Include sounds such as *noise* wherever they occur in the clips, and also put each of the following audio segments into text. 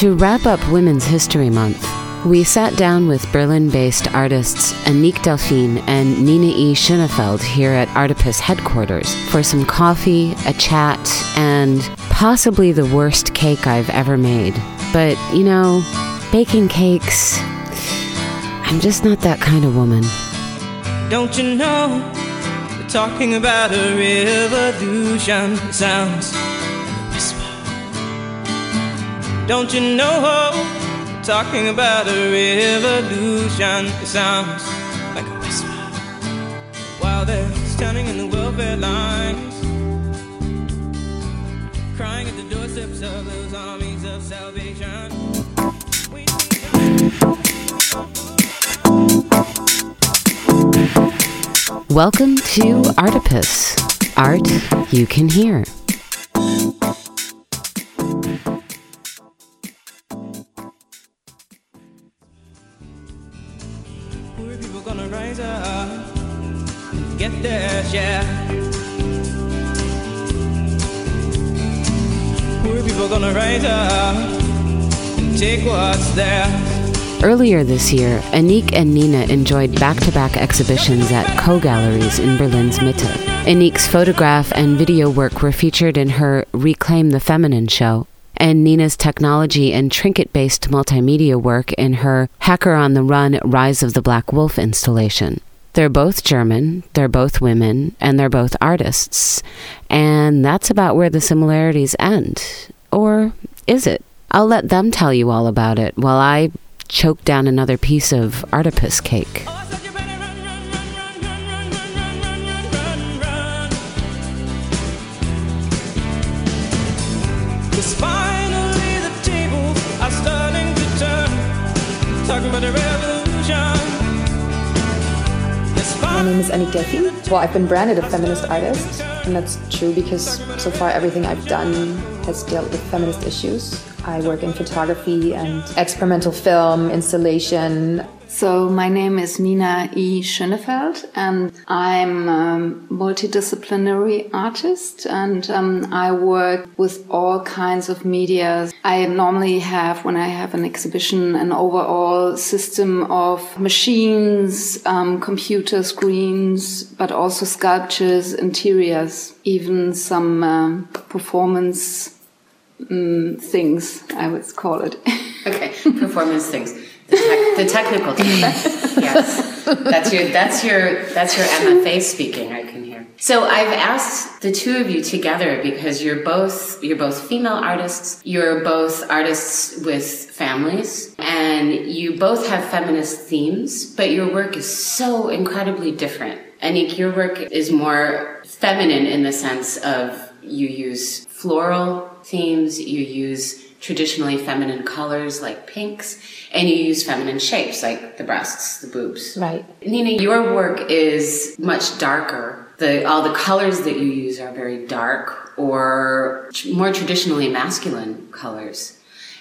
To wrap up Women's History Month, we sat down with Berlin based artists Annick Delphine and Nina E. Schönefeld here at Artipus headquarters for some coffee, a chat, and possibly the worst cake I've ever made. But, you know, baking cakes, I'm just not that kind of woman. Don't you know? We're talking about a revolution. Sounds Don't you know? talking about a revolution. It sounds like a whisper. While they're standing in the welfare lines, crying at the doorsteps of those armies of salvation. Welcome to Artipus, art you can hear. Yeah. Poor people gonna rise up and take what's there. Earlier this year, Annick and Nina enjoyed back to back exhibitions at Co Galleries in Berlin's Mitte. Annick's photograph and video work were featured in her Reclaim the Feminine show, and Nina's technology and trinket based multimedia work in her Hacker on the Run Rise of the Black Wolf installation. They're both German, they're both women, and they're both artists. And that's about where the similarities end. Or is it? I'll let them tell you all about it while I choke down another piece of Artipus cake. The revolution my name is Annick Delphine. Well, I've been branded a feminist artist, and that's true because so far everything I've done has dealt with feminist issues. I work in photography and experimental film, installation, so my name is Nina E. Schönefeld and I'm a multidisciplinary artist and um, I work with all kinds of media. I normally have, when I have an exhibition, an overall system of machines, um, computer screens, but also sculptures, interiors, even some um, performance um, things, I would call it. *laughs* okay, performance things. The, tech, the technical term. *laughs* yes, that's your that's your that's your MFA speaking. I. So I've asked the two of you together because you're both you're both female artists. You're both artists with families, and you both have feminist themes. But your work is so incredibly different. Annick, your work is more feminine in the sense of you use floral themes. You use traditionally feminine colors like pinks, and you use feminine shapes like the breasts, the boobs. Right. Nina, your work is much darker. The, all the colors that you use are very dark or more traditionally masculine colors.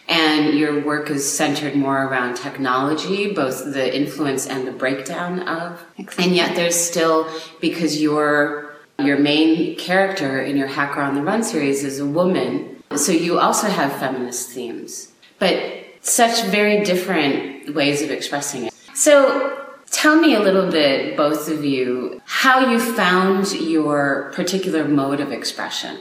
And your work is centered more around technology, both the influence and the breakdown of. Excellent. And yet there's still, because your, your main character in your Hacker on the Run series is a woman so you also have feminist themes, but such very different ways of expressing it. So tell me a little bit, both of you, how you found your particular mode of expression.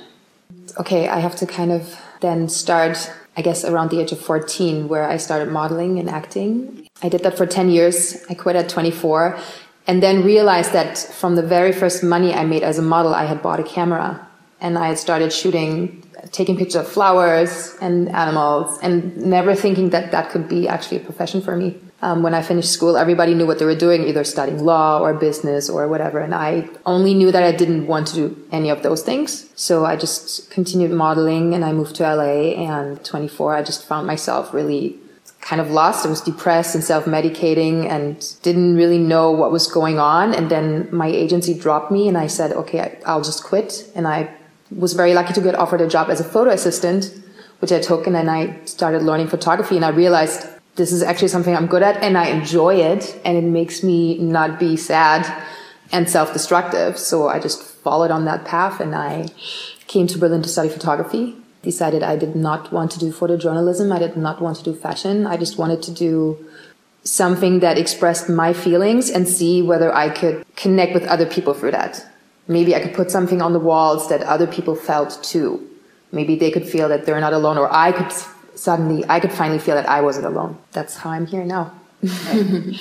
Okay, I have to kind of then start, I guess, around the age of 14, where I started modeling and acting. I did that for 10 years. I quit at 24 and then realized that from the very first money I made as a model, I had bought a camera and I had started shooting taking pictures of flowers and animals and never thinking that that could be actually a profession for me. Um, when I finished school, everybody knew what they were doing, either studying law or business or whatever. And I only knew that I didn't want to do any of those things. So I just continued modeling and I moved to LA and 24, I just found myself really kind of lost. I was depressed and self-medicating and didn't really know what was going on. And then my agency dropped me and I said, okay, I'll just quit. And I was very lucky to get offered a job as a photo assistant, which I took, and then I started learning photography, and I realized this is actually something I'm good at, and I enjoy it, and it makes me not be sad and self-destructive. So I just followed on that path, and I came to Berlin to study photography. decided I did not want to do photojournalism. I did not want to do fashion. I just wanted to do something that expressed my feelings and see whether I could connect with other people through that. Maybe I could put something on the walls that other people felt too. Maybe they could feel that they're not alone or I could suddenly, I could finally feel that I wasn't alone. That's how I'm here now. *laughs*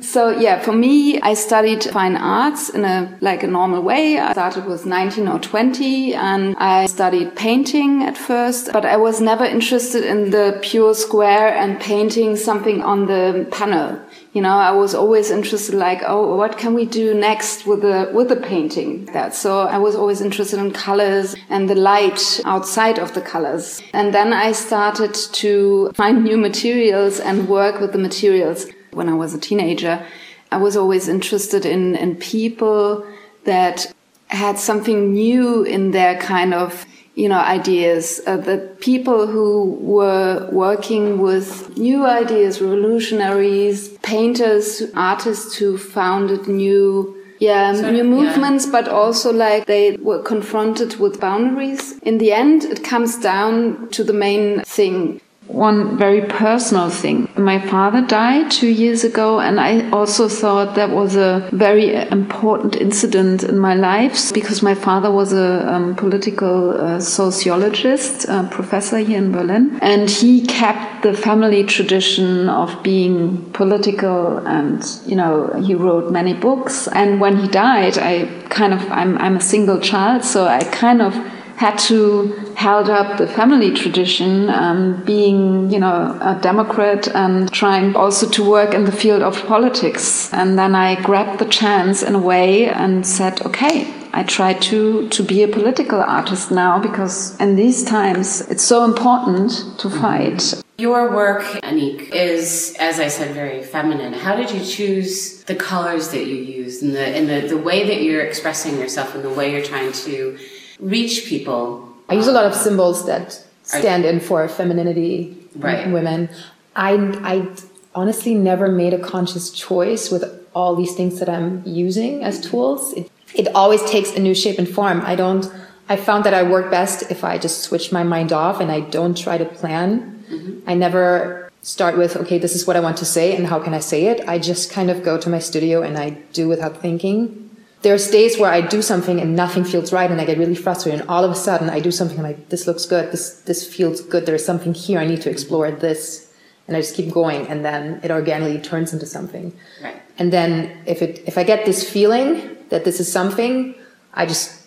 So yeah, for me, I studied fine arts in a like a normal way. I started with 19 or 20 and I studied painting at first, but I was never interested in the pure square and painting something on the panel. You know, I was always interested like, oh, what can we do next with the with the painting? That so I was always interested in colors and the light outside of the colors. And then I started to find new materials and work with the materials when I was a teenager, I was always interested in, in people that had something new in their kind of, you know, ideas. Uh, the people who were working with new ideas, revolutionaries, painters, artists who founded new yeah, new movements, yeah. but also like they were confronted with boundaries. In the end, it comes down to the main thing one very personal thing. My father died two years ago, and I also thought that was a very important incident in my life because my father was a um, political uh, sociologist, a professor here in Berlin, and he kept the family tradition of being political, and you know he wrote many books. And when he died, I kind of I'm I'm a single child, so I kind of had to held up the family tradition, um, being, you know, a Democrat and trying also to work in the field of politics. And then I grabbed the chance in a way and said, okay, I try to, to be a political artist now because in these times it's so important to fight. Your work, Annick, is, as I said, very feminine. How did you choose the colors that you use and the, and the, the way that you're expressing yourself and the way you're trying to reach people. I use a lot of symbols that stand in for femininity right. women. I, I honestly never made a conscious choice with all these things that I'm using as tools. It, it always takes a new shape and form. I don't, I found that I work best if I just switch my mind off and I don't try to plan. Mm-hmm. I never start with, okay, this is what I want to say and how can I say it? I just kind of go to my studio and I do without thinking there's days where I do something and nothing feels right and I get really frustrated and all of a sudden I do something like this looks good this this feels good there's something here I need to explore this. And I just keep going and then it organically turns into something. Right. And then if it if I get this feeling that this is something I just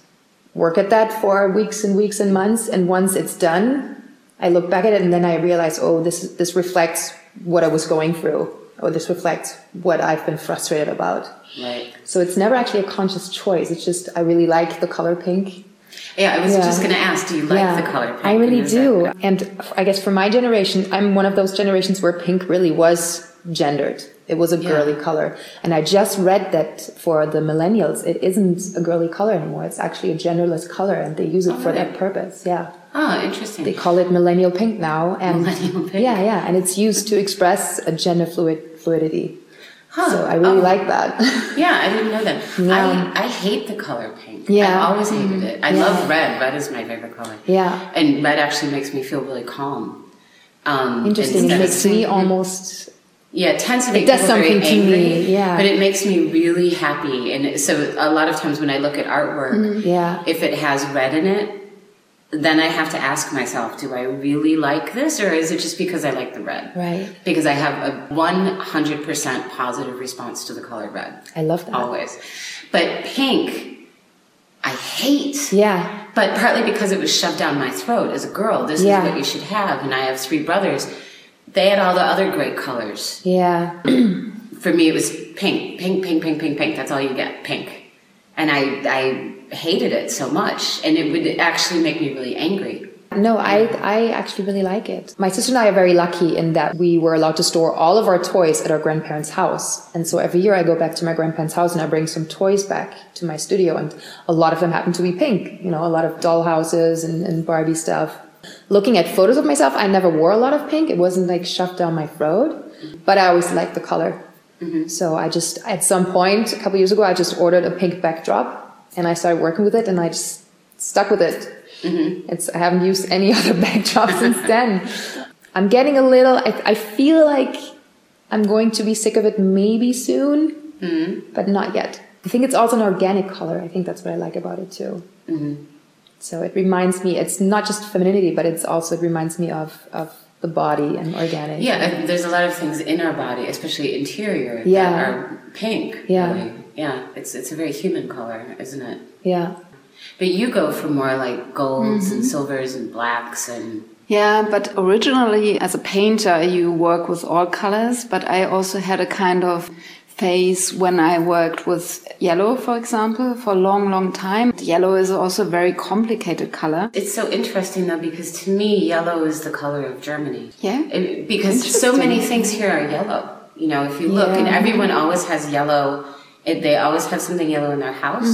work at that for weeks and weeks and months. And once it's done I look back at it and then I realize oh this this reflects what I was going through. Or this reflects what I've been frustrated about Right. So it's never actually a conscious choice. It's just I really like the color pink. Yeah, I was yeah. just going to ask, do you like yeah, the color pink? I really do. That... And I guess for my generation, I'm one of those generations where pink really was gendered. It was a girly yeah. color. And I just read that for the millennials, it isn't a girly color anymore. It's actually a genderless color and they use it oh, for really? that purpose. Yeah. Oh, interesting. They call it millennial pink now. And millennial pink. Yeah, yeah. And it's used to express a gender fluid fluidity. Huh. So I really oh. like that. *laughs* yeah, I didn't know that. Yeah. I, I hate the color pink. Yeah. I've always hated it. I yeah. love red. Red is my favorite color. Yeah. And red actually makes me feel really calm. Um, Interesting. It makes me almost. Yeah, it tends to make it does something to me. Yeah, but it makes me really happy. And so a lot of times when I look at artwork, mm-hmm. yeah, if it has red in it, then I have to ask myself, do I really like this or is it just because I like the red? Right. Because I have a 100% positive response to the color red. I love that. Always. But pink, I hate. Yeah. But partly because it was shoved down my throat as a girl. This yeah. is what you should have. And I have three brothers. They had all the other great colors. Yeah. *clears throat* For me, it was pink, pink, pink, pink, pink, pink. That's all you get, pink. And I, I hated it so much and it would actually make me really angry. No, I, I actually really like it. My sister and I are very lucky in that we were allowed to store all of our toys at our grandparents' house. And so every year I go back to my grandparents' house and I bring some toys back to my studio. And a lot of them happen to be pink, you know, a lot of doll houses and, and Barbie stuff. Looking at photos of myself, I never wore a lot of pink. It wasn't like shoved down my throat, but I always liked the color. Mm-hmm. So I just, at some point, a couple years ago, I just ordered a pink backdrop and I started working with it and I just stuck with it. Mm-hmm. It's I haven't used any *laughs* other backdrop since then. I'm getting a little. I, I feel like I'm going to be sick of it maybe soon, mm-hmm. but not yet. I think it's also an organic color. I think that's what I like about it too. Mm-hmm. So it reminds me. It's not just femininity, but it's also it reminds me of of the body and organic. Yeah, and there's a lot of things in our body, especially interior, Yeah. that are pink. Yeah. really. Yeah. It's it's a very human color, isn't it? yeah. But you go for more like golds Mm-hmm. and silvers and blacks and Yeah, but originally as a painter, you work with all colors, but I also had a kind of phase when I worked with yellow, for example, for a long, long time. Yellow is also a very complicated color. It's so interesting though because to me yellow is the color of Germany. Yeah. It- because so many things here are yellow. You know, if you look, and everyone always has yellow. It, they always have something yellow in their house.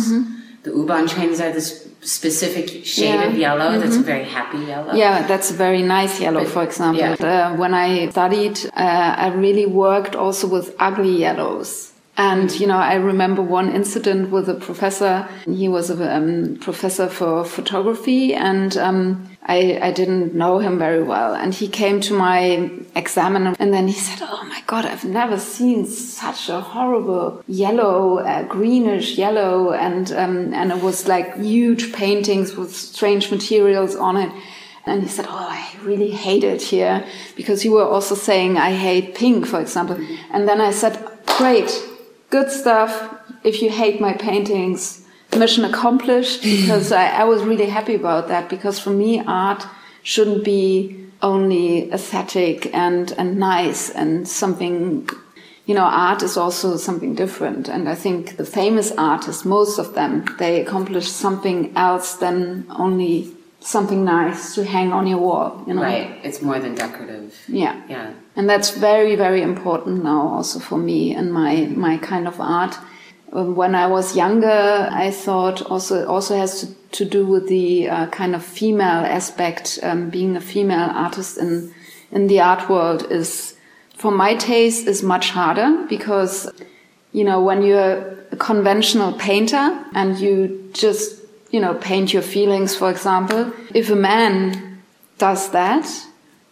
The U-Bahn trains are this specific shade Yeah. of yellow that's a very happy yellow. Yeah, that's a very nice yellow, for example. yeah. Uh, when I studied, uh, I really worked also with ugly yellows. And, you know, I remember one incident with a professor. He was a um, professor for photography and, um, I, I didn't know him very well. And he came to my examiner and then he said, Oh my God, I've never seen such a horrible yellow, uh, greenish yellow. And, um, and it was like huge paintings with strange materials on it. And he said, Oh, I really hate it here because you were also saying I hate pink, for example. And then I said, Great, good stuff. If you hate my paintings, mission accomplished because I, I was really happy about that because for me, art shouldn't be only aesthetic and, and nice and something, you know, art is also something different. And I think the famous artists, most of them, they accomplish something else than only something nice to hang on your wall, you know? Right. It's more than decorative. Yeah. Yeah. And that's very, very important now also for me and my, my kind of art. Um, When I was younger, I thought also, also has to, to do with the uh, kind of female aspect. Um, being a female artist in, in the art world is, for my taste, is much harder because, you know, when you're a conventional painter and you just, you know, paint your feelings, for example, if a man does that,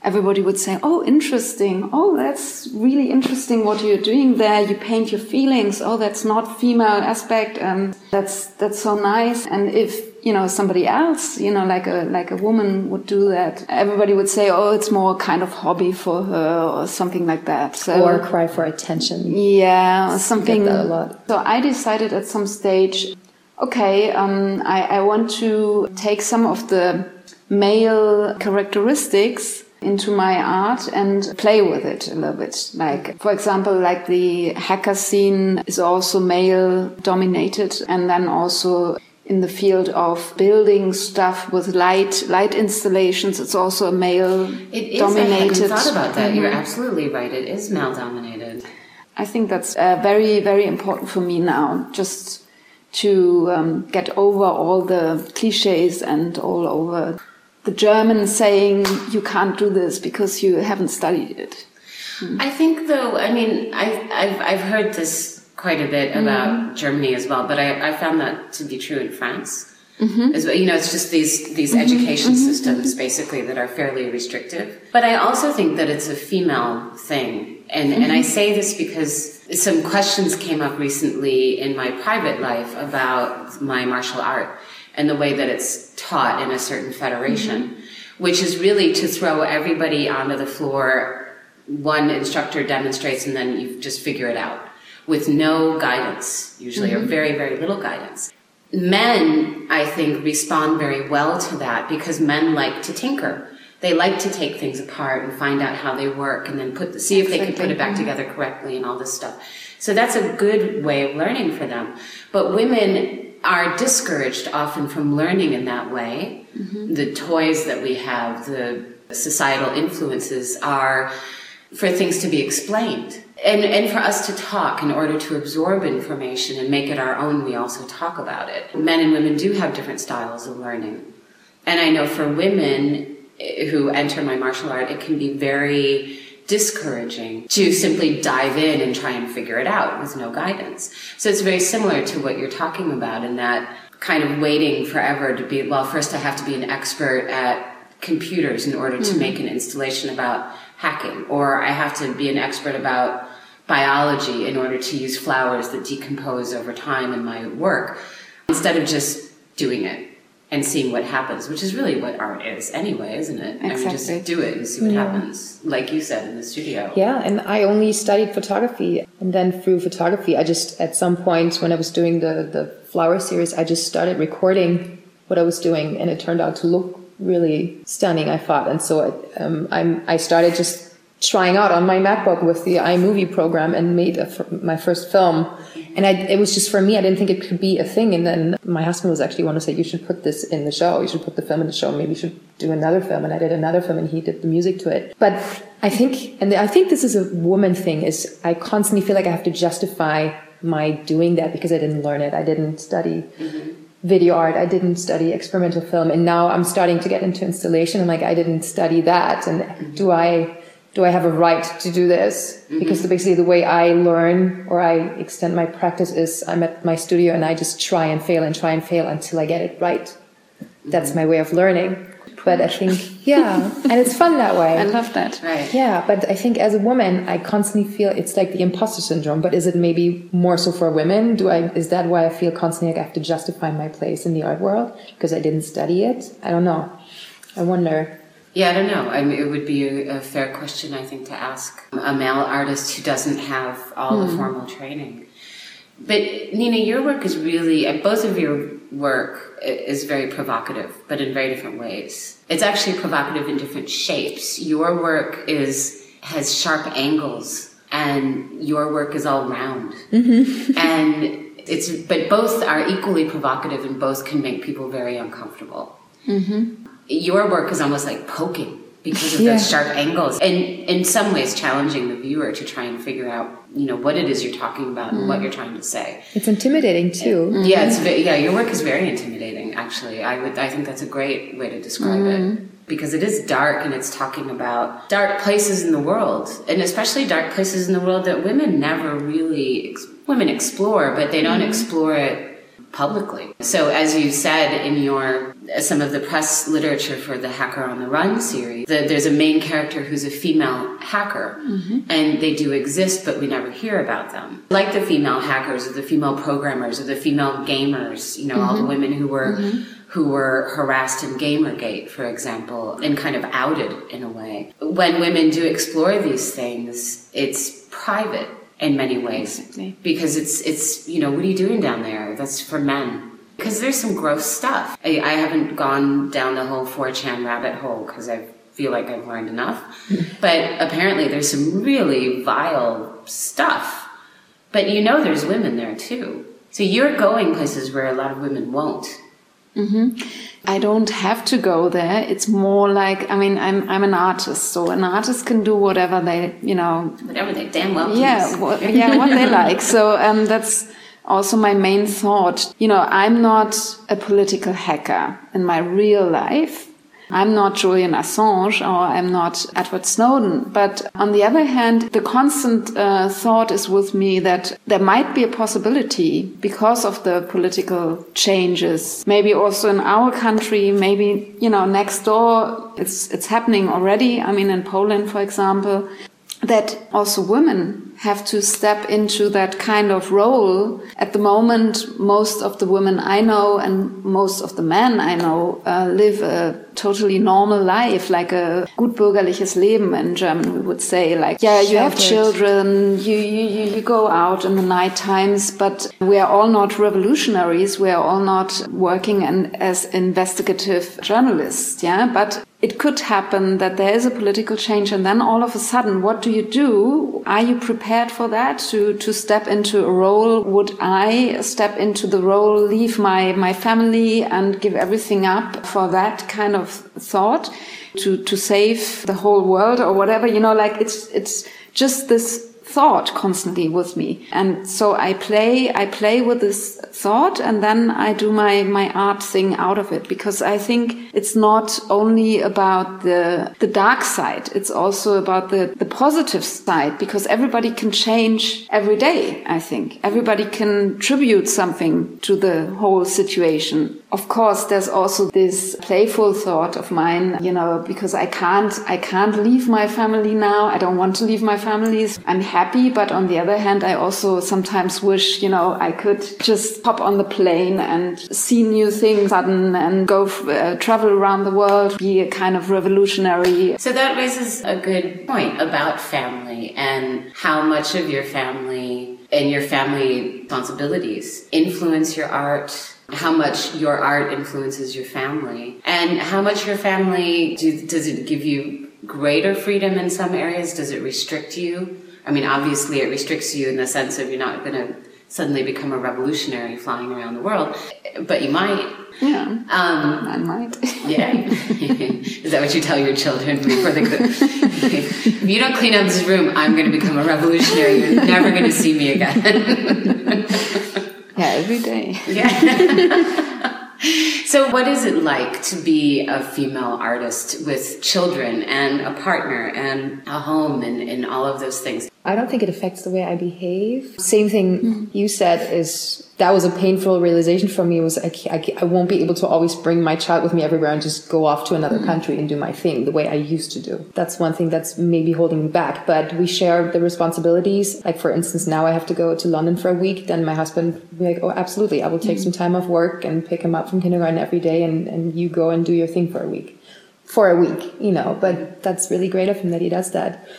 everybody would say, "Oh, interesting. Oh, that's really interesting what you're doing there. You paint your feelings. Oh, that's not female aspect. And that's that's so nice." And if you know somebody else, you know, like a like a woman would do that, everybody would say, "Oh, it's more kind of hobby for her or something like that." So Or cry for attention. yeah, something. that a lot. So I decided at some stage, okay, um, I, I want to take some of the male characteristics into my art and play with it a little bit. Like, for example, like the hacker scene is also male dominated and then also in the field of building stuff with light, light installations, it's also a male It is. dominated. I hadn't thought about that. You're Mhm. absolutely right. It is male dominated. I think that's uh, very, very important for me now, just to um, get over all the cliches and all over the German saying you can't do this because you haven't studied it. Hmm. I think, though, I mean, I've, I've, I've heard this quite a bit hmm. about Germany as well, but I, I found that to be true in France. Mm-hmm. As well. You know, it's just these, these mm-hmm. education mm-hmm. systems basically that are fairly restrictive. But I also think that it's a female thing. And, and I mm-hmm. say this because some questions came up recently in my private life about my martial art and the way that it's taught in a certain federation, mm-hmm. which is really to throw everybody onto the floor. One instructor demonstrates and then you just figure it out with no guidance. Usually or mm-hmm. very very little guidance. Men i think respond very well to that because men like to tinker they like to take things apart and find out how they work and then put see if they can put it back together correctly and all this stuff. So that's a good way of learning for them. But women are discouraged often from learning in that way. Mm-hmm. The toys that we have the societal influences are for things to be explained. And and for us to talk in order to absorb information and make it our own we also talk about it. Men and women do have different styles of learning. And i know for women who enter my martial art it can be very discouraging to simply dive in and try and figure it out with no guidance. So it's very similar to what you're talking about in that kind of waiting forever to be, well, first I have to be an expert at computers in order to hmm. make an installation about hacking, or I have to be an expert about biology in order to use flowers that decompose over time in my work, instead of just doing it and seeing what happens, which is really what art is anyway, isn't it? I mean, just do it and see what happens, like you said in the studio. Yeah, and I only studied photography, and then through photography, I just at some point when I was doing the the flower series, I just started recording what I was doing, and it turned out to look really stunning. I thought, and so it, um, I'm I started just trying out on my MacBook with the iMovie program and made a, my first film. And I, it was just for me, I didn't think it could be a thing. And then my husband was actually one to say, you should put this in the show. You should put the film in the show. Maybe you should do another film. And I did another film and he did the music to it. But I think, and I think this is a woman thing is I constantly feel like I have to justify my doing that because I didn't learn it. I didn't study mm-hmm. video art. I didn't study experimental film. And now I'm starting to get into installation. I'm like, I didn't study that. And mm-hmm. do I, do I have a right to do this? Mm-hmm. Because basically the way I learn or I extend my practice is I'm at my studio and I just try and fail and try and fail until I get it right. That's mm-hmm. my way of learning. But I think, yeah, and it's fun that way. I love that. Right. Yeah, but I think as a woman, I constantly feel it's like the imposter syndrome. But is it maybe more so for women? Do I is that why I feel constantly like I have to justify my place in the art world because I didn't study it? I don't know. I wonder. Yeah, I don't know. I mean, it would be a, a fair question, I think, to ask a male artist who doesn't have all the hmm. formal training. But Nina, your work is really, uh, both of your work is very provocative, but in very different ways. It's actually provocative in different shapes. Your work is has sharp angles, and your work is all round. Mm-hmm. *laughs* and it's, but both are equally provocative, and both can make people very uncomfortable mm-hmm. Your work is almost like poking because of Yeah. those sharp angles. And in some ways challenging the viewer to try and figure out you know what it is you're talking about and what mm. you're trying to say. It's intimidating too. Mm-hmm. yeah it's yeah your work is very mm-hmm. intimidating actually. I would i think that's a great way to describe it mm-hmm. because it is dark and it's talking about dark places in the world and especially dark places in the world that women never really ex- women explore but they don't explore it publicly. So as you said in your some of the press literature for the Hacker on the Run series, the, there's a main character who's a female hacker, mm-hmm. and they do exist, but we never hear about them. Like the female hackers or the female programmers or the female gamers, you know, all the mm-hmm. women who were mm-hmm. who were harassed in Gamergate, for example, and kind of outed in a way. When women do explore these things, it's private in many ways Exactly. because it's it's you know what are you doing down there that's for men because there's some gross stuff. I, I haven't gone down the whole 4chan rabbit hole because i feel like i've learned enough. *laughs* But apparently there's some really vile stuff. But you know there's women there too. So you're going places where a lot of women won't. I don't have to go there. It's more like, I mean, I'm, I'm an artist, so an artist can do whatever they, you know, whatever they damn well yeah, what, yeah, what they *laughs* like. So, um, that's also my main thought. You know, I'm not a political hacker in my real life. I'm not Julian Assange or I'm not Edward Snowden. But on the other hand, the constant uh, thought is with me that there might be a possibility because of the political changes, maybe also in our country, maybe, you know, next door, it's, it's happening already. I mean, in Poland, for example, that also women have to step into that kind of role. At the moment, most of the women I know and most of the men I know uh, live a totally normal life, like a gut bürgerliches Leben in German, we would say. Like, yeah, you have children, you, you, you go out in the night times, but we are all not revolutionaries. We are all not working in, as investigative journalists. Yeah, but it could happen that there is a political change and then all of a sudden what do you do are you prepared for that to to step into a role would i step into the role leave my my family and give everything up for that kind of thought to to save the whole world or whatever you know like it's it's just this thought constantly with me. And so I play, I play with this thought and then I do my, my art thing out of it because I think it's not only about the, the dark side. It's also about the, the positive side because everybody can change every day. I think everybody can tribute something to the whole situation. Of course, there's also this playful thought of mine, you know, because I can't, I can't leave my family now. I don't want to leave my families. I'm happy, but on the other hand, I also sometimes wish, you know, I could just hop on the plane and see new things sudden and go uh, travel around the world, be a kind of revolutionary. So that raises a good point about family and how much of your family and your family responsibilities influence your art how much your art influences your family. And how much your family do, does it give you greater freedom in some areas? Does it restrict you? I mean obviously it restricts you in the sense of you're not going to suddenly become a revolutionary flying around the world but you might. Yeah. Um, i might. yeah. *laughs* *laughs* Is that what you tell your children before they go? *laughs* If you don't clean up this room i'm going to become a revolutionary. You're never going to see me again yeah, every day. Yeah. so, what is it like to be a female artist with children and a partner and a home and, and all of those things? I don't think it affects the way I behave. Same thing mm. you said is that was a painful realization for me was I, I, I, won't be able to always bring my child with me everywhere and just go off to another mm. country and do my thing the way I used to do. That's one thing that's maybe holding me back, but we share the responsibilities. Like for instance, now I have to go to London for a week. Then my husband will be like, Oh, absolutely. I will take mm. some time off work and pick him up from kindergarten every day and, and you go and do your thing for a week. For a week, you know, but that's really great of him that he does that.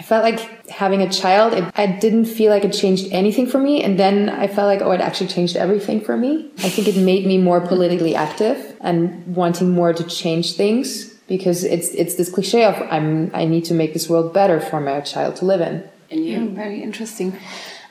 I felt like having a child, it, I didn't feel like it changed anything for me. And then I felt like, oh, it actually changed everything for me. I think it made me more politically active and wanting more to change things because it's, it's this cliche of I'm, I need to make this world better for my child to live in. And you? Yeah, very interesting.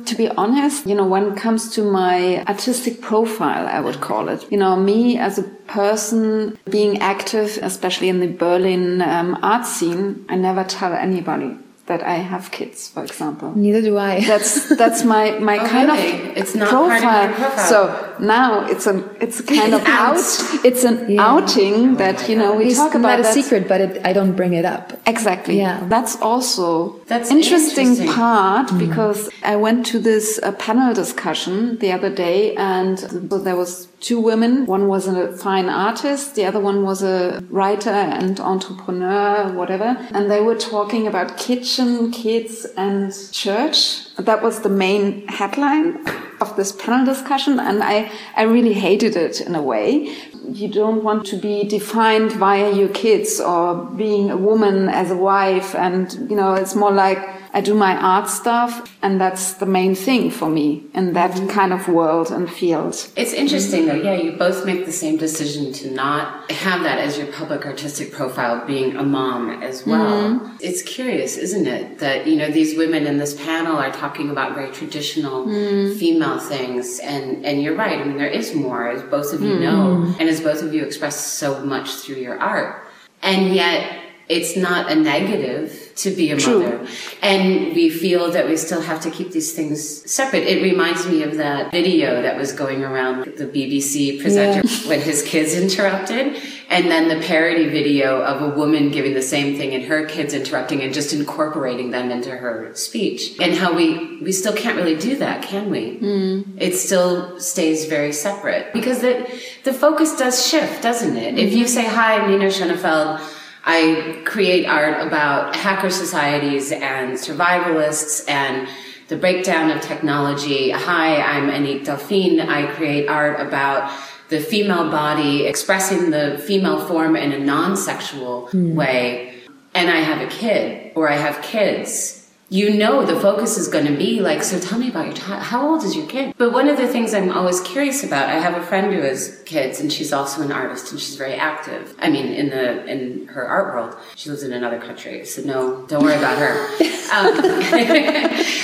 To be honest, you know, when it comes to my artistic profile, I would call it, you know, me as a person being active, especially in the Berlin um, art scene, I never tell anybody that I have kids, for example. Neither do I. That's that's my my *laughs* oh, kind really? of it's not profile. profile. So now it's a it's a kind of *laughs* out. It's an yeah. outing that you know we it's talk about. Not a secret, but it, I don't bring it up. Exactly. Yeah. That's also that's interesting, interesting. part mm. because I went to this uh, panel discussion the other day, and so there was two women. One was a fine artist, the other one was a writer and entrepreneur, whatever. And they were talking about kitchen, kids, and church. That was the main headline of this panel discussion. And I, I really hated it in a way. You don't want to be defined via your kids or being a woman as a wife. And, you know, it's more like, I do my art stuff, and that's the main thing for me in that mm-hmm. kind of world and field. It's interesting though, yeah, you both make the same decision to not have that as your public artistic profile, being a mom as well. Mm-hmm. It's curious, isn't it, that, you know, these women in this panel are talking about very traditional mm. female things, and, and you're right, I mean, there is more, as both of you mm. know, and as both of you express so much through your art. And yet, it's not a negative to be a True. mother. And we feel that we still have to keep these things separate. It reminds me of that video that was going around the BBC presenter yeah. when his kids interrupted. And then the parody video of a woman giving the same thing and her kids interrupting and just incorporating them into her speech. And how we, we still can't really do that, can we? Mm. It still stays very separate because the, the focus does shift, doesn't it? Mm-hmm. If you say, hi, Nina Schönefeld, I create art about hacker societies and survivalists and the breakdown of technology. Hi, I'm Annick Delphine. I create art about the female body expressing the female form in a non-sexual mm. way. And I have a kid or I have kids you know the focus is going to be like so tell me about your child how old is your kid? But one of the things i'm always curious about i have a friend who has kids and she's also an artist and she's very active. I mean in the in her art world she lives in another country so no don't worry about her. *laughs* Um, *laughs*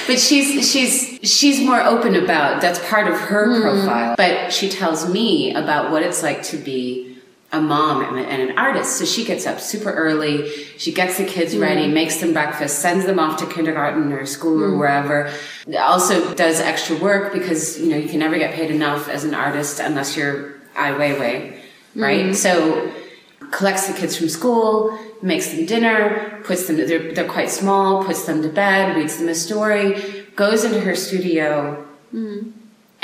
but she's she's she's more open about that's part of her mm. profile. But she tells me about what it's like to be a mom and, an artist. So she gets up super early. She gets the kids mm-hmm. ready, makes them breakfast, sends them off to kindergarten or school or mm-hmm. wherever. Also does extra work because, you know, you can never get paid enough as an artist unless you're Ai Weiwei, right? Mm-hmm. So collects the kids from school, makes them dinner, puts them, they're, they're quite small, puts them to bed, reads them a story, goes into her studio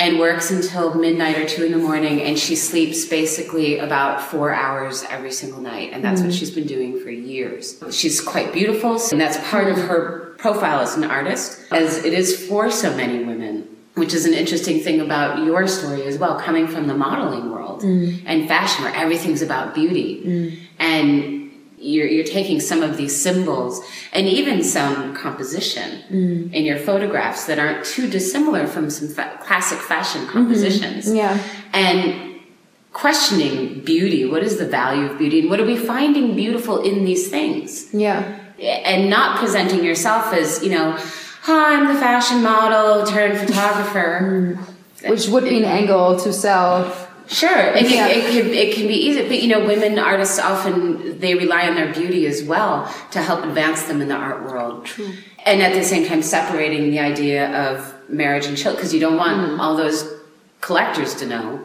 and works until midnight or two in the morning and she sleeps basically about four hours every single night and that's what mm-hmm. she's been doing for years. She's quite beautiful and that's part of her profile as an artist as it is for so many women which is an interesting thing about your story as well coming from the modeling world mm. and fashion where everything's about beauty. Mm. And you're, you're taking some of these symbols and even some composition mm. in your photographs that aren't too dissimilar from some fa- classic fashion mm-hmm. compositions. Yeah. And questioning beauty. What is the value of beauty? And what are we finding beautiful in these things? Yeah. And not presenting yourself as, you know, hi, I'm the fashion model turned photographer. Mm. Which would be an angle to sell. Sure, and Yeah. it, it can it can be easy, but you know, women artists often they rely on their beauty as well to help advance them in the art world. True. And at the same time, separating the idea of marriage and children because you don't want mm-hmm. all those collectors to know.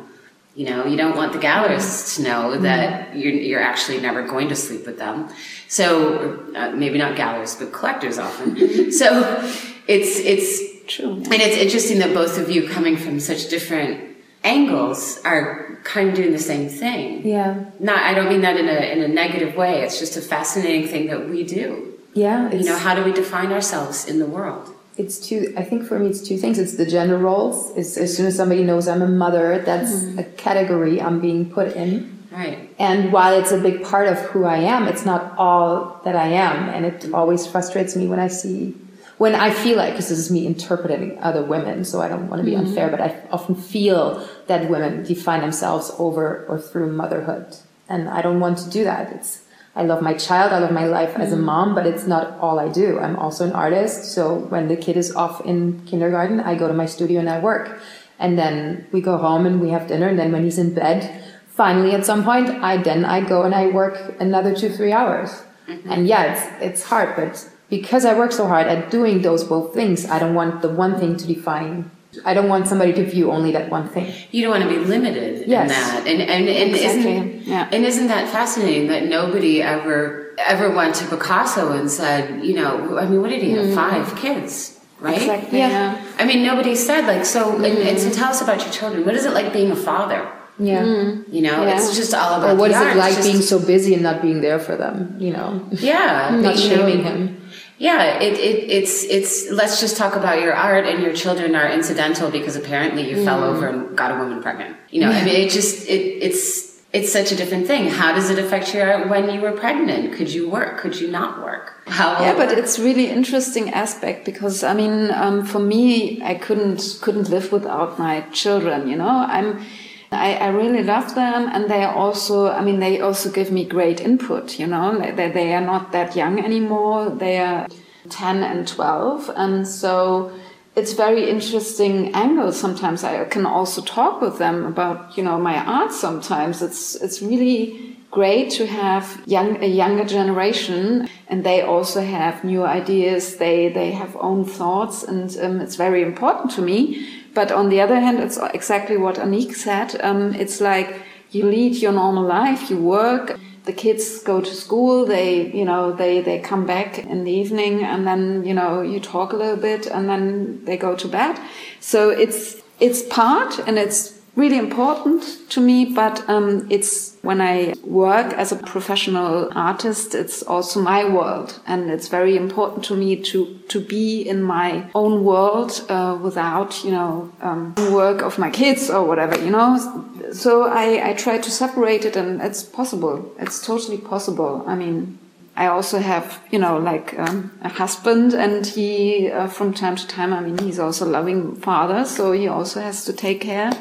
You know, you don't want the gallerists to know mm-hmm. that you're, you're actually never going to sleep with them. So uh, maybe not gallerists, but collectors often. Mm-hmm. so it's it's True. and it's interesting that both of you coming from such different angles are kind of doing the same thing. Yeah. Not, I don't mean that in a in a negative way. It's just a fascinating thing that we do. Yeah. You know, how do we define ourselves in the world? it's two, I think for me it's two things. It's the gender roles. It's as soon as somebody knows I'm a mother, that's Mm-hmm. a category I'm being put in. Right. And while it's a big part of who I am, it's not all that I am. And it always frustrates me when I see, when I feel like, because this is me interpreting other women, so I don't want to be mm-hmm. unfair, but I often feel that women define themselves over or through motherhood. And I don't want to do that. It's, I love my child, I love my life as a mm-hmm. mom, but it's not all I do. I'm also an artist. So when the kid is off in kindergarten, I go to my studio and I work. And then we go home and we have dinner. And then when he's in bed, finally at some point, I then I go and I work another two, three hours. Mm-hmm. And yeah, it's, it's hard, but because I work so hard at doing those both things, I don't want the one thing to define. I don't want somebody to view only that one thing. You don't want to be limited in that. And and, and Exactly, isn't yeah. and isn't that fascinating that nobody ever ever went to Picasso and said, you know, I mean, what did he have? Mm-hmm. Five kids, right? Exactly. Yeah. Yeah. I mean, nobody said like so. And, and so, mm-hmm. tell us about your children. What is it like being a father? Yeah. You know, Yeah. it's just all about. Or what is art. it like just- being so busy and not being there for them? You know, Yeah, *laughs* not shaming him. Yeah, it, it it's it's. Let's just talk about your art, and your children are incidental because apparently you fell over and got a woman pregnant. You know, I mean, it just it it's it's such a different thing. How does it affect your art when you were pregnant? Could you work? Could you not work? How? Yeah, but it's really interesting aspect because I mean, um, for me, I couldn't couldn't live without my children. You know, I'm. I, I really love them, and they are also. I mean, they also give me great input. You know, they they are not that young anymore. They are ten and twelve, and so it's very interesting angle. Sometimes I can also talk with them about you know my art. Sometimes it's it's really great to have young a younger generation and they also have new ideas they they have own thoughts and um, it's very important to me but on the other hand it's exactly what Annick said. Um, it's like you lead your normal life you work the kids go to school they you know they they come back in the evening and then you know you talk a little bit and then they go to bed. So it's it's part and it's really important to me, but um, it's when I work as a professional artist, it's also my world, and it's very important to me to to be in my own world uh, without you know um, work of my kids or whatever, you know. So I I try to separate it, and it's possible. It's totally possible. I mean. I also have, you know, like um, a husband, and he, uh, from time to time, I mean, he's also a loving father, so he also has to take care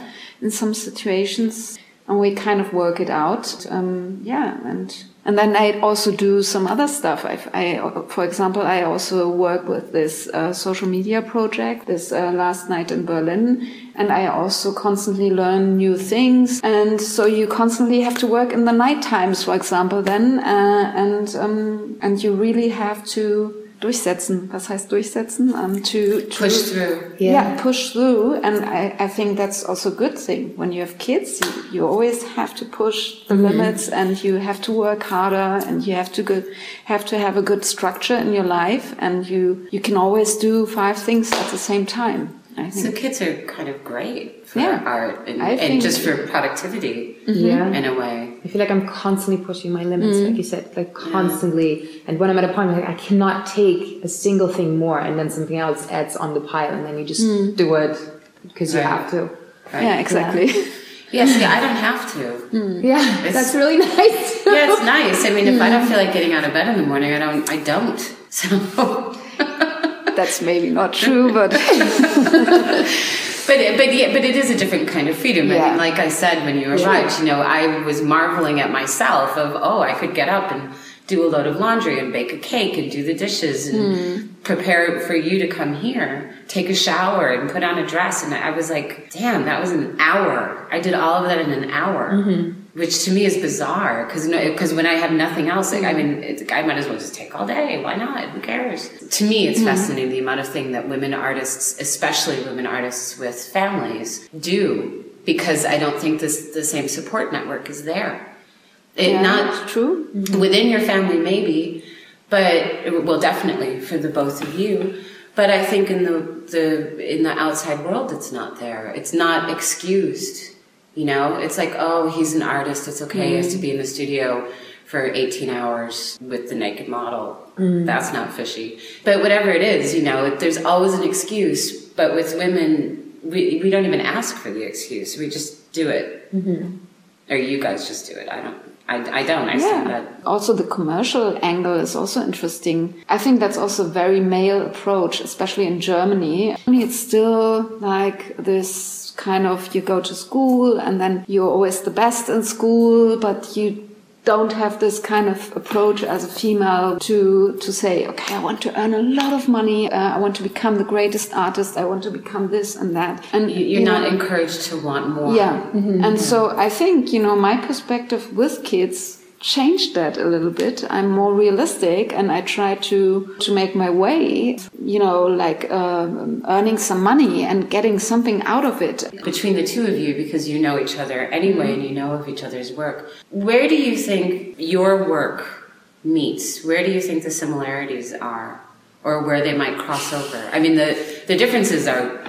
in some situations. and we kind of work it out. Um, yeah, and and then I also do some other stuff. I, I for example, I also work with this uh, social media project. This uh, last night in Berlin, and I also constantly learn new things. And so you constantly have to work in the night times, for example, then, uh, and um, and you really have to durchsetzen. Was heißt durchsetzen? Um, to, to Push through. yeah. Yeah. push through and I, I think that's also a good thing when you have kids you, you always have to push the limits and you have to work harder and you have to go, have to have a good structure in your life and you you can always do five things at the same time I So kids are kind of great for Yeah. art and, and just for productivity Yeah. in a way. I feel like I'm constantly pushing my limits, like mm. you said, like constantly. And when I'm at a point like, I cannot take a single thing more, and then something else adds on the pile, and then you just mm. do it because you Right. have to. Right? yeah exactly *laughs* Yeah, see, I don't have to. Mm. Yeah, It's- that's really *laughs* nice. Yeah, it's nice. I mean, if I don't feel like getting out of bed in the morning, I don't. I don't. *laughs* So, that's maybe not true but but but yeah, but it is a different kind of freedom. I mean, like I said when you arrived, you know, I was marveling at myself of oh, I could get up and do a load of laundry and bake a cake and do the dishes and hmm. prepare for you to come here, take a shower and put on a dress. And I was like, damn, that was an hour. I did all of that in an hour, mm-hmm. Which to me is bizarre because because when I have nothing else, like, I mean, I might as well just take all day. Why not? Who cares? To me, it's mm-hmm. fascinating the amount of thing that women artists, especially women artists with families, do because I don't think this the same support network is there. It Yeah, not true mm-hmm. within your family maybe but well definitely for the both of you but i think in the the in the outside world it's not there it's not excused you know it's like oh he's an artist it's okay he has to mm. be in the studio for 18 hours with the naked model. Mm. That's not fishy. But whatever it is you know there's always an excuse but with women we, we don't even ask for the excuse we just do it. Mm-hmm. Or you guys just do it i don't i, I don't i see that. Also, the commercial angle is also interesting. I think that's also a very male approach, especially in Germany. It's still like this kind of you go to school and then you're always the best in school, but you don't have this kind of approach as a female to to say, okay, I want to earn a lot of money. Uh, I want to become the greatest artist. I want to become this and that. And You- You're you not know, encouraged to want more. yeah. And so I think, you know, my perspective with kids changed that a little bit. I'm more realistic and I try to, to make my way, you know, like um, earning some money and getting something out of it. Between the two of you, because you know each other anyway and you know of each other's work, where do you think your work meets? Where do you think the similarities are? Or where they might cross over? I mean, the, the differences are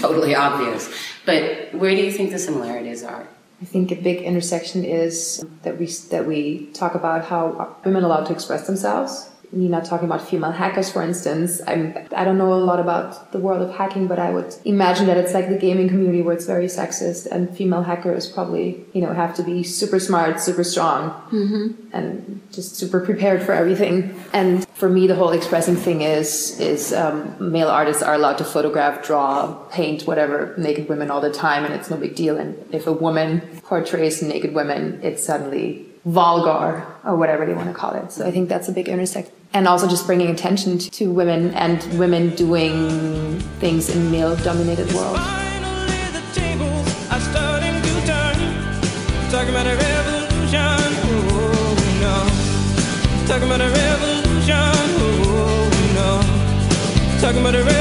totally obvious, but where do you think the similarities are? I think a big intersection is that we that we talk about how women are allowed to express themselves. Nina talking about female hackers, for instance. I'm I don't know a lot about the world of hacking, but I would imagine that it's like the gaming community where it's very sexist, and female hackers probably you know have to be super smart, super strong, and just super prepared for everything. And for me, the whole expressing thing is is um, male artists are allowed to photograph, draw, paint, whatever naked women all the time, and it's no big deal. And if a woman portrays naked women, it's suddenly vulgar or whatever they want to call it. So I think that's a big intersection. And also just bringing attention to, women and women doing things in male-dominated world. Finally, the tables are starting to turn. Talking about a revolution, oh no. Talking about a revolution, oh no. Talking about a revolution,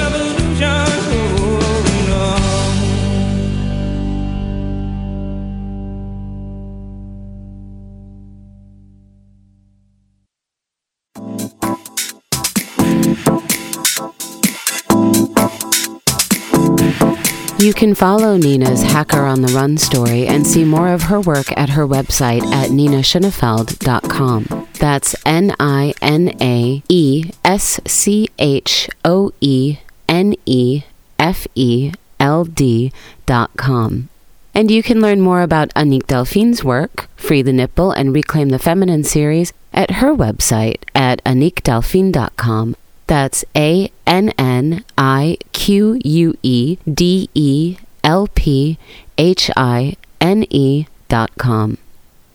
You can follow Nina's Hacker on the Run story and see more of her work at her website at ninaschoenefeld.com. That's N I N A E S C H O E N E F E L D dot com. And you can learn more about Annick Delphine's work, Free the Nipple and Reclaim the Feminine series, at her website at annickdelphine.com. That's A N N I Q U E D E L P H I N E medium.com.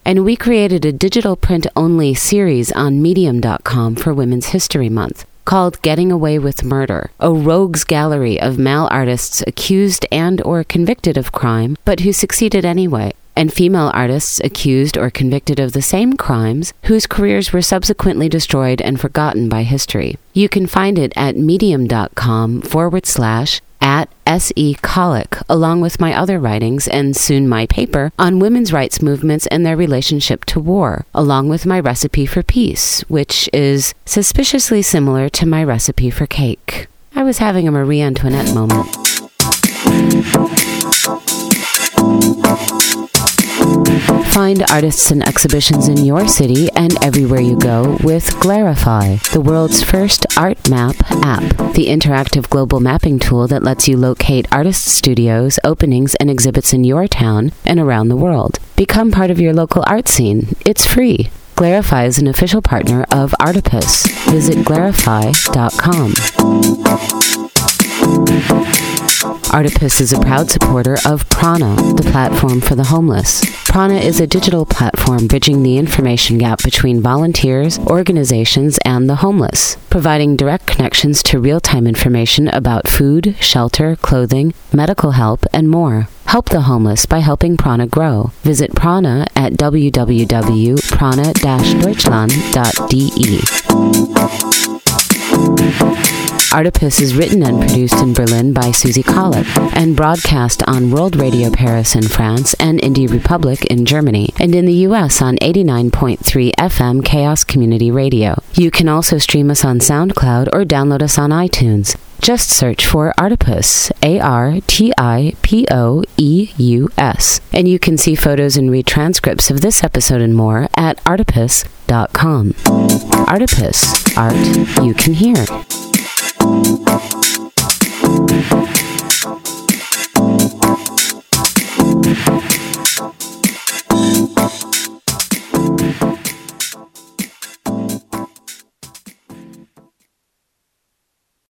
And we created a digital print only series on medium.com for Women's History Month called Getting Away with Murder, a rogues gallery of male artists accused and or convicted of crime but who succeeded anyway and female artists accused or convicted of the same crimes whose careers were subsequently destroyed and forgotten by history. You can find it at medium.com forward slash at S.E. Colic, along with my other writings and soon my paper on women's rights movements and their relationship to war, along with my recipe for peace, which is suspiciously similar to my recipe for cake. I was having a Marie Antoinette moment. Find artists and exhibitions in your city and everywhere you go with Glarify, the world's first art map app, the interactive global mapping tool that lets you locate artist studios, openings, and exhibits in your town and around the world. Become part of your local art scene. It's free. Glarify is an official partner of Artipoeus. Visit glarify.com. Artipoeus is a proud supporter of Prana, the platform for the homeless. Prana is a digital platform bridging the information gap between volunteers, organizations, and the homeless, providing direct connections to real time information about food, shelter, clothing, medical help, and more. Help the homeless by helping Prana grow. Visit Prana at www.prana-deutschland.de. Artipoeus is written and produced in Berlin by Susie Collett and broadcast on World Radio Paris in France and Indie Republic in Germany and in the US on 89.3 FM Chaos Community Radio. You can also stream us on SoundCloud or download us on iTunes. Just search for Artipoeus, A R T I P O E U S, and you can see photos and read transcripts of this episode and more at artipoeus.com. Artipoeus, art you can hear. Thank you.